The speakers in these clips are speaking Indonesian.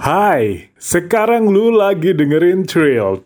Hai, sekarang lu lagi dengerin Thrilled.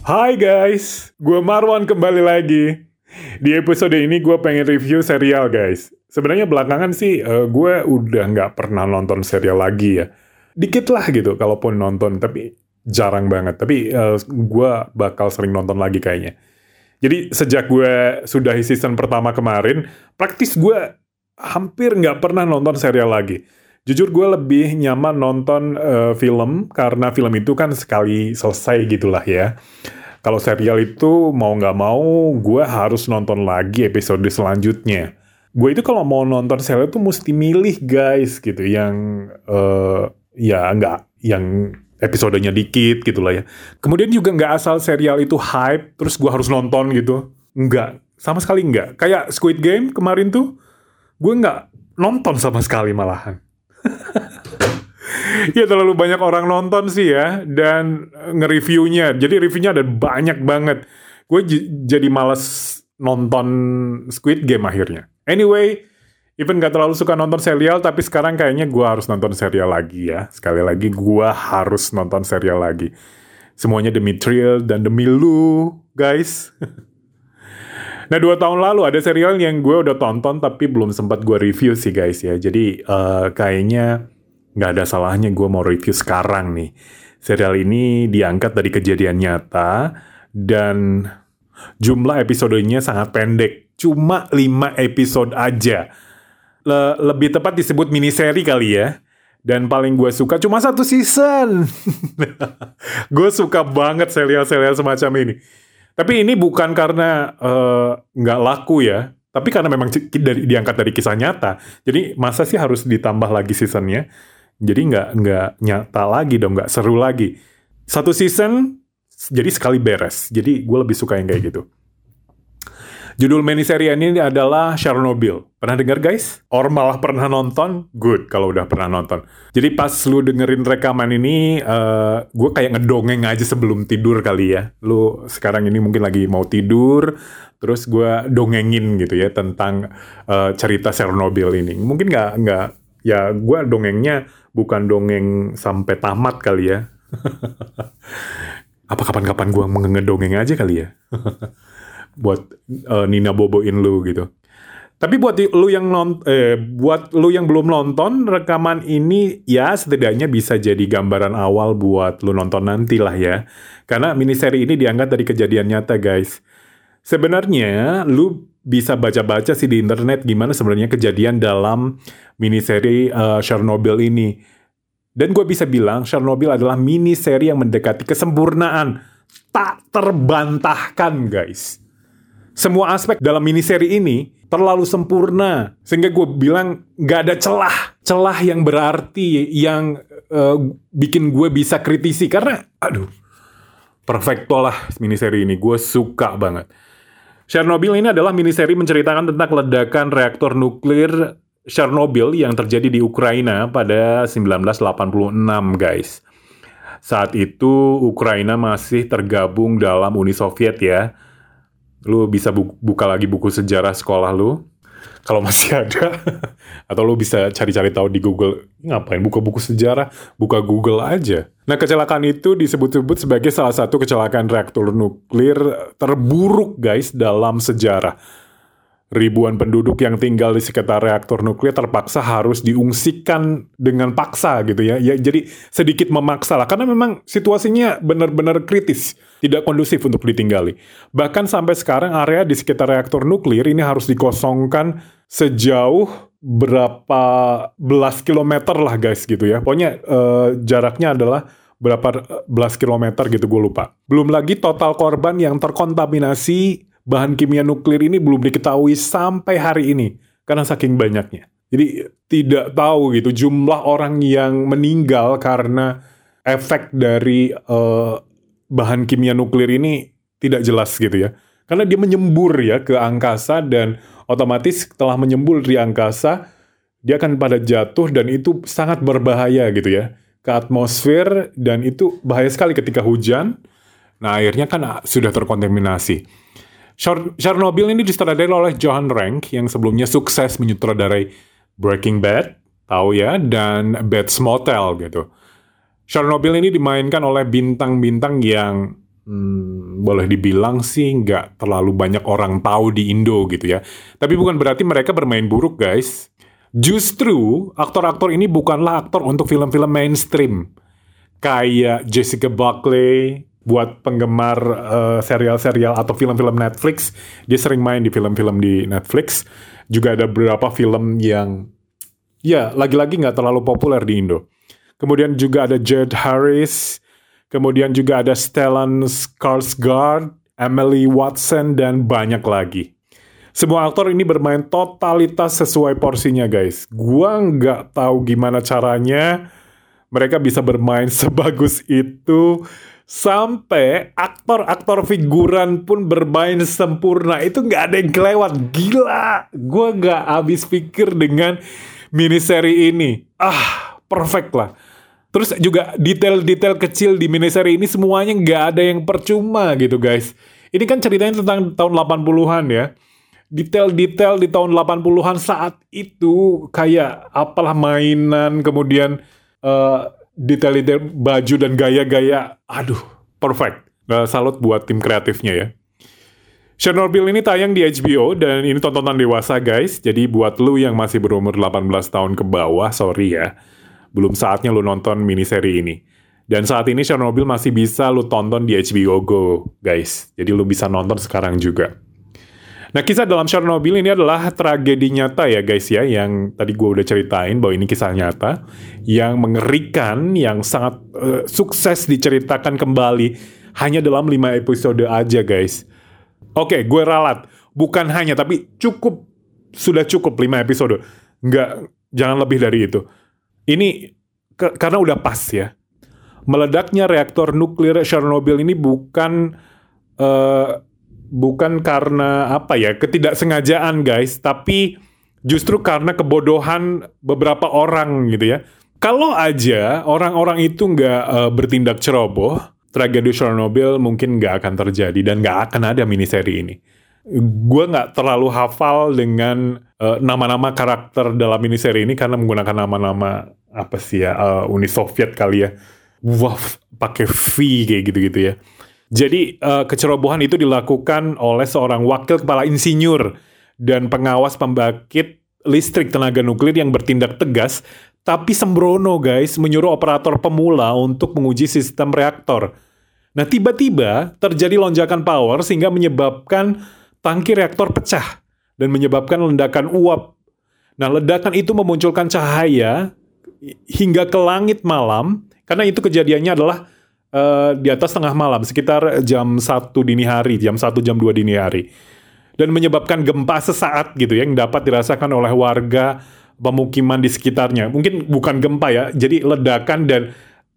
Hai guys, gue Marwan kembali lagi. Di episode ini gue pengen review serial guys. Sebenarnya belakangan sih uh, gue udah nggak pernah nonton serial lagi ya. Dikit lah gitu kalaupun nonton, tapi jarang banget. Tapi uh, gue bakal sering nonton lagi kayaknya. Jadi sejak gue sudah season pertama kemarin, praktis gue hampir nggak pernah nonton serial lagi Jujur gue lebih nyaman nonton uh, film karena film itu kan sekali selesai gitulah ya. Kalau serial itu mau nggak mau gue harus nonton lagi episode selanjutnya. Gue itu kalau mau nonton serial itu mesti milih guys gitu yang uh, ya nggak yang episodenya dikit gitu lah ya. Kemudian juga nggak asal serial itu hype terus gue harus nonton gitu. Nggak, sama sekali nggak. Kayak Squid Game kemarin tuh gue nggak nonton sama sekali malahan. ya terlalu banyak orang nonton sih ya dan nge-reviewnya. Jadi reviewnya ada banyak banget. Gue jadi males nonton Squid Game akhirnya. Anyway, even gak terlalu suka nonton serial, tapi sekarang kayaknya gue harus nonton serial lagi ya. Sekali lagi, gue harus nonton serial lagi. Semuanya demi thrill dan demi lu, guys. Nah dua tahun lalu ada serial yang gue udah tonton tapi belum sempat gue review sih guys ya. Jadi uh, kayaknya nggak ada salahnya gue mau review sekarang nih. Serial ini diangkat dari kejadian nyata dan jumlah episodenya sangat pendek. Cuma 5 episode aja. Le lebih tepat disebut mini seri kali ya. Dan paling gue suka cuma satu season. gue suka banget serial-serial semacam ini tapi ini bukan karena eh, nggak uh, laku ya, tapi karena memang dari, diangkat dari kisah nyata. Jadi masa sih harus ditambah lagi seasonnya? Jadi nggak nggak nyata lagi dong, nggak seru lagi. Satu season jadi sekali beres. Jadi gue lebih suka yang kayak gitu. Judul miniseri ini adalah Chernobyl. Pernah dengar guys? Or malah pernah nonton? Good kalau udah pernah nonton. Jadi pas lu dengerin rekaman ini, uh, gue kayak ngedongeng aja sebelum tidur kali ya. Lu sekarang ini mungkin lagi mau tidur, terus gue dongengin gitu ya tentang uh, cerita Chernobyl ini. Mungkin nggak nggak ya gue dongengnya bukan dongeng sampai tamat kali ya. Apa kapan-kapan gue ngedongeng aja kali ya? buat uh, Nina boboin lu gitu. Tapi buat lu yang non, eh, buat lu yang belum nonton rekaman ini ya setidaknya bisa jadi gambaran awal buat lu nonton nanti lah ya. Karena miniseri ini diangkat dari kejadian nyata guys. Sebenarnya lu bisa baca-baca sih di internet gimana sebenarnya kejadian dalam miniseri uh, Chernobyl ini. Dan gue bisa bilang Chernobyl adalah miniseri yang mendekati kesempurnaan. Tak terbantahkan guys semua aspek dalam miniseri ini terlalu sempurna sehingga gue bilang gak ada celah. Celah yang berarti yang uh, bikin gue bisa kritisi. Karena aduh perfecto lah miniseri ini. Gue suka banget. Chernobyl ini adalah miniseri menceritakan tentang ledakan reaktor nuklir Chernobyl yang terjadi di Ukraina pada 1986 guys. Saat itu Ukraina masih tergabung dalam Uni Soviet ya lu bisa bu buka lagi buku sejarah sekolah lu? Kalau masih ada. Atau lu bisa cari-cari tahu di Google ngapain buka buku sejarah? Buka Google aja. Nah kecelakaan itu disebut-sebut sebagai salah satu kecelakaan reaktor nuklir terburuk guys dalam sejarah ribuan penduduk yang tinggal di sekitar reaktor nuklir terpaksa harus diungsikan dengan paksa gitu ya. Ya jadi sedikit memaksa lah karena memang situasinya benar-benar kritis, tidak kondusif untuk ditinggali. Bahkan sampai sekarang area di sekitar reaktor nuklir ini harus dikosongkan sejauh berapa belas kilometer lah guys gitu ya. Pokoknya eh, jaraknya adalah berapa belas kilometer gitu gue lupa. Belum lagi total korban yang terkontaminasi bahan kimia nuklir ini belum diketahui sampai hari ini karena saking banyaknya. Jadi tidak tahu gitu jumlah orang yang meninggal karena efek dari uh, bahan kimia nuklir ini tidak jelas gitu ya. Karena dia menyembur ya ke angkasa dan otomatis setelah menyembur di angkasa dia akan pada jatuh dan itu sangat berbahaya gitu ya ke atmosfer dan itu bahaya sekali ketika hujan. Nah akhirnya kan sudah terkontaminasi. Chernobyl ini disutradarai oleh Johan Rank yang sebelumnya sukses menyutradarai Breaking Bad, tahu ya, dan Bates Motel gitu. Chernobyl ini dimainkan oleh bintang-bintang yang hmm, boleh dibilang sih nggak terlalu banyak orang tahu di Indo gitu ya. Tapi bukan berarti mereka bermain buruk guys. Justru aktor-aktor ini bukanlah aktor untuk film-film mainstream. Kayak Jessica Buckley, buat penggemar uh, serial-serial atau film-film Netflix, dia sering main di film-film di Netflix. Juga ada beberapa film yang ya lagi-lagi nggak terlalu populer di Indo. Kemudian juga ada Jared Harris, kemudian juga ada Stellan Skarsgård, Emily Watson, dan banyak lagi. Semua aktor ini bermain totalitas sesuai porsinya guys. Gua nggak tahu gimana caranya mereka bisa bermain sebagus itu sampai aktor-aktor figuran pun bermain sempurna. Itu nggak ada yang kelewat. Gila. Gue nggak habis pikir dengan miniseri ini. Ah perfect lah. Terus juga detail-detail kecil di miniseri ini semuanya nggak ada yang percuma gitu guys. Ini kan ceritanya tentang tahun 80-an ya. Detail-detail di tahun 80-an saat itu kayak apalah mainan, kemudian uh, detail-detail baju dan gaya-gaya. Aduh, perfect. Uh, salut buat tim kreatifnya ya. Chernobyl ini tayang di HBO dan ini tontonan dewasa guys. Jadi buat lu yang masih berumur 18 tahun ke bawah, sorry ya belum saatnya lu nonton miniseri ini. Dan saat ini Chernobyl masih bisa lu tonton di HBO Go, guys. Jadi lu bisa nonton sekarang juga. Nah, kisah dalam Chernobyl ini adalah tragedi nyata ya guys ya, yang tadi gue udah ceritain bahwa ini kisah nyata, yang mengerikan, yang sangat uh, sukses diceritakan kembali hanya dalam 5 episode aja guys. Oke, gue ralat. Bukan hanya, tapi cukup, sudah cukup 5 episode. Nggak, jangan lebih dari itu ini ke, karena udah pas ya. Meledaknya reaktor nuklir Chernobyl ini bukan uh, bukan karena apa ya ketidaksengajaan guys, tapi justru karena kebodohan beberapa orang gitu ya. Kalau aja orang-orang itu nggak uh, bertindak ceroboh, tragedi Chernobyl mungkin nggak akan terjadi dan nggak akan ada mini seri ini. Gue nggak terlalu hafal dengan eh, nama-nama karakter dalam mini seri ini karena menggunakan nama-nama apa sih ya uh, Uni Soviet kali ya wah pakai V kayak gitu-gitu ya jadi uh, kecerobohan itu dilakukan oleh seorang wakil kepala insinyur dan pengawas pembangkit listrik tenaga nuklir yang bertindak tegas tapi sembrono guys menyuruh operator pemula untuk menguji sistem reaktor. Nah tiba-tiba terjadi lonjakan power sehingga menyebabkan tangki reaktor pecah dan menyebabkan ledakan uap. Nah ledakan itu memunculkan cahaya hingga ke langit malam karena itu kejadiannya adalah uh, di atas tengah malam sekitar jam 1 dini hari, jam 1 jam 2 dini hari. Dan menyebabkan gempa sesaat gitu ya yang dapat dirasakan oleh warga pemukiman di sekitarnya. Mungkin bukan gempa ya, jadi ledakan dan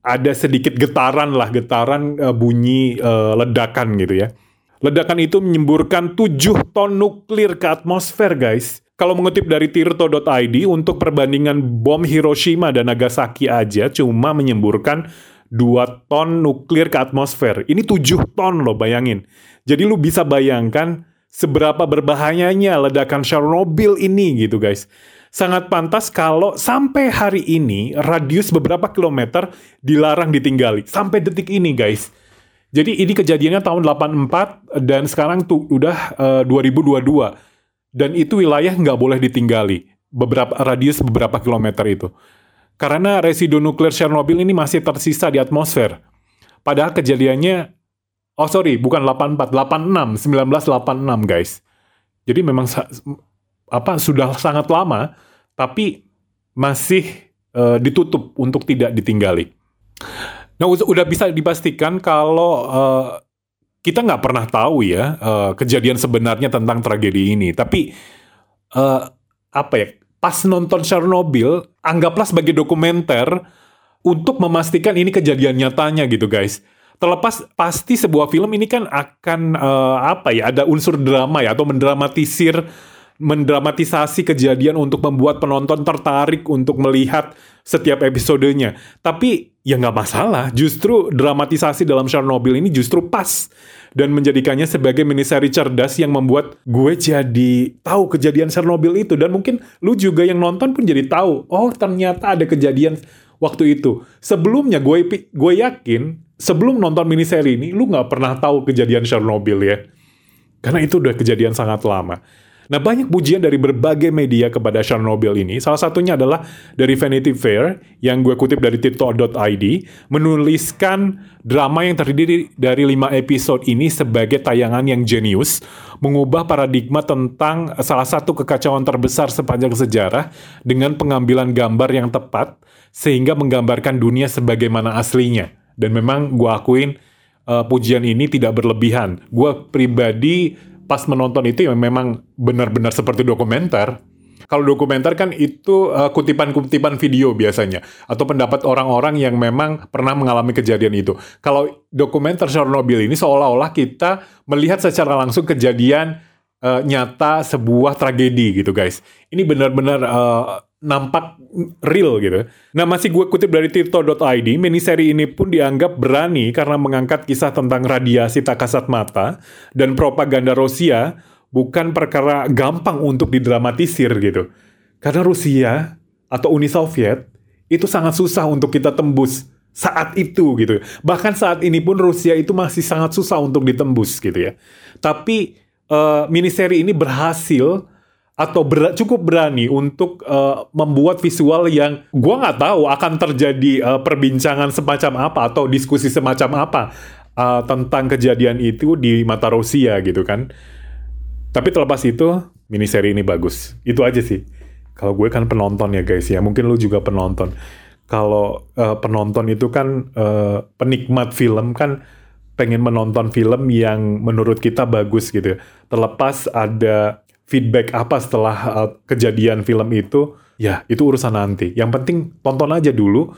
ada sedikit getaran lah, getaran uh, bunyi uh, ledakan gitu ya. Ledakan itu menyemburkan 7 ton nuklir ke atmosfer guys. Kalau mengutip dari tirto.id, untuk perbandingan bom Hiroshima dan Nagasaki aja cuma menyemburkan 2 ton nuklir ke atmosfer. Ini 7 ton loh, bayangin. Jadi lu bisa bayangkan seberapa berbahayanya ledakan Chernobyl ini gitu guys. Sangat pantas kalau sampai hari ini radius beberapa kilometer dilarang ditinggali. Sampai detik ini guys. Jadi ini kejadiannya tahun 84 dan sekarang tuh udah uh, 2022 dan itu wilayah nggak boleh ditinggali beberapa radius beberapa kilometer itu. Karena residu nuklir Chernobyl ini masih tersisa di atmosfer. Padahal kejadiannya, oh sorry, bukan 84, 86, 1986 guys. Jadi memang apa sudah sangat lama, tapi masih uh, ditutup untuk tidak ditinggali. Nah, udah bisa dipastikan kalau uh, kita nggak pernah tahu ya uh, kejadian sebenarnya tentang tragedi ini. Tapi uh, apa ya? Pas nonton Chernobyl, anggaplah sebagai dokumenter untuk memastikan ini kejadian nyatanya gitu, guys. Terlepas pasti sebuah film ini kan akan uh, apa ya? Ada unsur drama ya atau mendramatisir mendramatisasi kejadian untuk membuat penonton tertarik untuk melihat setiap episodenya. Tapi ya nggak masalah. Justru dramatisasi dalam Chernobyl ini justru pas dan menjadikannya sebagai miniseri cerdas yang membuat gue jadi tahu kejadian Chernobyl itu dan mungkin lu juga yang nonton pun jadi tahu oh ternyata ada kejadian waktu itu. Sebelumnya gue gue yakin sebelum nonton miniseri ini lu nggak pernah tahu kejadian Chernobyl ya. Karena itu udah kejadian sangat lama. Nah, banyak pujian dari berbagai media kepada Chernobyl ini. Salah satunya adalah dari Vanity Fair yang gue kutip dari tirto.id menuliskan drama yang terdiri dari lima episode ini sebagai tayangan yang jenius, mengubah paradigma tentang salah satu kekacauan terbesar sepanjang sejarah dengan pengambilan gambar yang tepat sehingga menggambarkan dunia sebagaimana aslinya. Dan memang gue akuin uh, pujian ini tidak berlebihan. Gue pribadi pas menonton itu ya memang benar-benar seperti dokumenter. Kalau dokumenter kan itu uh, kutipan-kutipan video biasanya atau pendapat orang-orang yang memang pernah mengalami kejadian itu. Kalau dokumenter Chernobyl ini seolah-olah kita melihat secara langsung kejadian uh, nyata sebuah tragedi gitu guys. Ini benar-benar uh, nampak real gitu. Nah masih gue kutip dari tirto.id, miniseri ini pun dianggap berani karena mengangkat kisah tentang radiasi tak kasat mata dan propaganda Rusia bukan perkara gampang untuk didramatisir gitu. Karena Rusia atau Uni Soviet itu sangat susah untuk kita tembus saat itu gitu. Bahkan saat ini pun Rusia itu masih sangat susah untuk ditembus gitu ya. Tapi uh, miniseri ini berhasil atau ber, cukup berani untuk uh, membuat visual yang gue nggak tahu akan terjadi uh, perbincangan semacam apa atau diskusi semacam apa uh, tentang kejadian itu di mata Rusia gitu kan. Tapi terlepas itu miniseri ini bagus. Itu aja sih. Kalau gue kan penonton ya guys ya, mungkin lu juga penonton. Kalau uh, penonton itu kan uh, penikmat film kan pengen menonton film yang menurut kita bagus gitu. Terlepas ada feedback apa setelah uh, kejadian film itu, ya itu urusan nanti. Yang penting tonton aja dulu,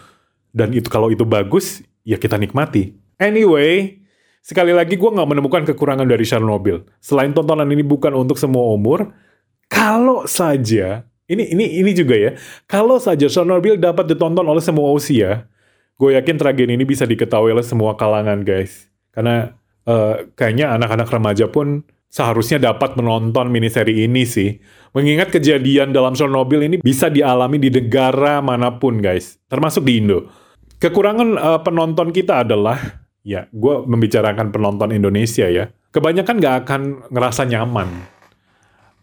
dan itu kalau itu bagus, ya kita nikmati. Anyway, sekali lagi gue nggak menemukan kekurangan dari Chernobyl. Selain tontonan ini bukan untuk semua umur, kalau saja ini ini ini juga ya, kalau saja Chernobyl dapat ditonton oleh semua usia, gue yakin tragedi ini bisa diketahui oleh semua kalangan guys. Karena uh, kayaknya anak-anak remaja pun seharusnya dapat menonton miniseri ini sih. Mengingat kejadian dalam Chernobyl ini bisa dialami di negara mana pun guys, termasuk di Indo. Kekurangan uh, penonton kita adalah, ya gue membicarakan penonton Indonesia ya, kebanyakan gak akan ngerasa nyaman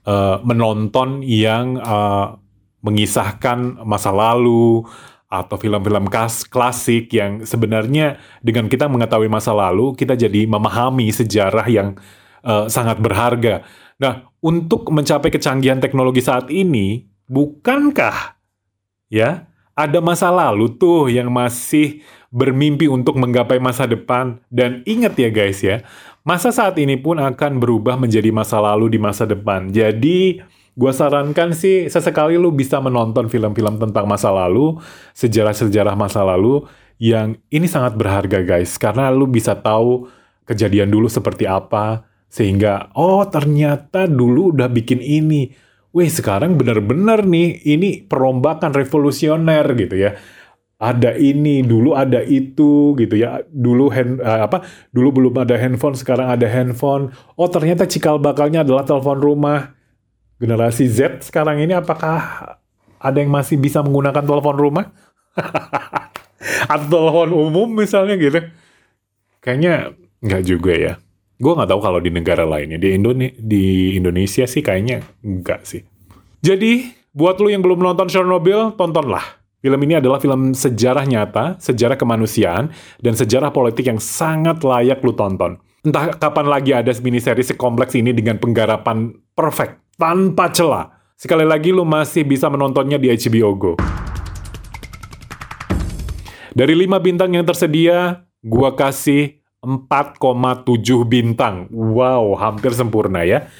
uh, menonton yang uh, mengisahkan masa lalu, atau film-film klasik yang sebenarnya dengan kita mengetahui masa lalu, kita jadi memahami sejarah yang uh, sangat berharga. Nah, untuk mencapai kecanggihan teknologi saat ini, bukankah ya ada masa lalu tuh yang masih bermimpi untuk menggapai masa depan dan ingat ya guys ya, masa saat ini pun akan berubah menjadi masa lalu di masa depan. Jadi Gua sarankan sih sesekali lu bisa menonton film-film tentang masa lalu, sejarah-sejarah masa lalu yang ini sangat berharga guys karena lu bisa tahu kejadian dulu seperti apa, sehingga, oh ternyata dulu udah bikin ini. Wih sekarang bener-bener nih, ini perombakan revolusioner gitu ya. Ada ini, dulu ada itu gitu ya. Dulu hand, uh, apa? Dulu belum ada handphone, sekarang ada handphone. Oh ternyata cikal bakalnya adalah telepon rumah. Generasi Z sekarang ini apakah ada yang masih bisa menggunakan telepon rumah? Atau telepon umum misalnya gitu? Kayaknya nggak juga ya. Gue nggak tahu kalau di negara lainnya. Di, Indone di Indonesia sih kayaknya enggak sih. Jadi, buat lu yang belum nonton Chernobyl, tontonlah. Film ini adalah film sejarah nyata, sejarah kemanusiaan, dan sejarah politik yang sangat layak lu tonton. Entah kapan lagi ada mini sekompleks ini dengan penggarapan perfect, tanpa celah. Sekali lagi lu masih bisa menontonnya di HBO Go. Dari 5 bintang yang tersedia, gua kasih 4,7 bintang. Wow, hampir sempurna ya.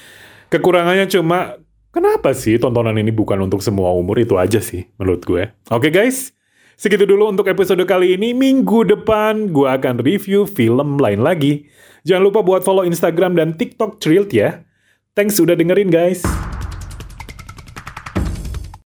Kekurangannya cuma, kenapa sih tontonan ini bukan untuk semua umur? Itu aja sih menurut gue. Oke guys, segitu dulu untuk episode kali ini. Minggu depan gue akan review film lain lagi. Jangan lupa buat follow Instagram dan TikTok Thrilled ya. Thanks udah dengerin guys.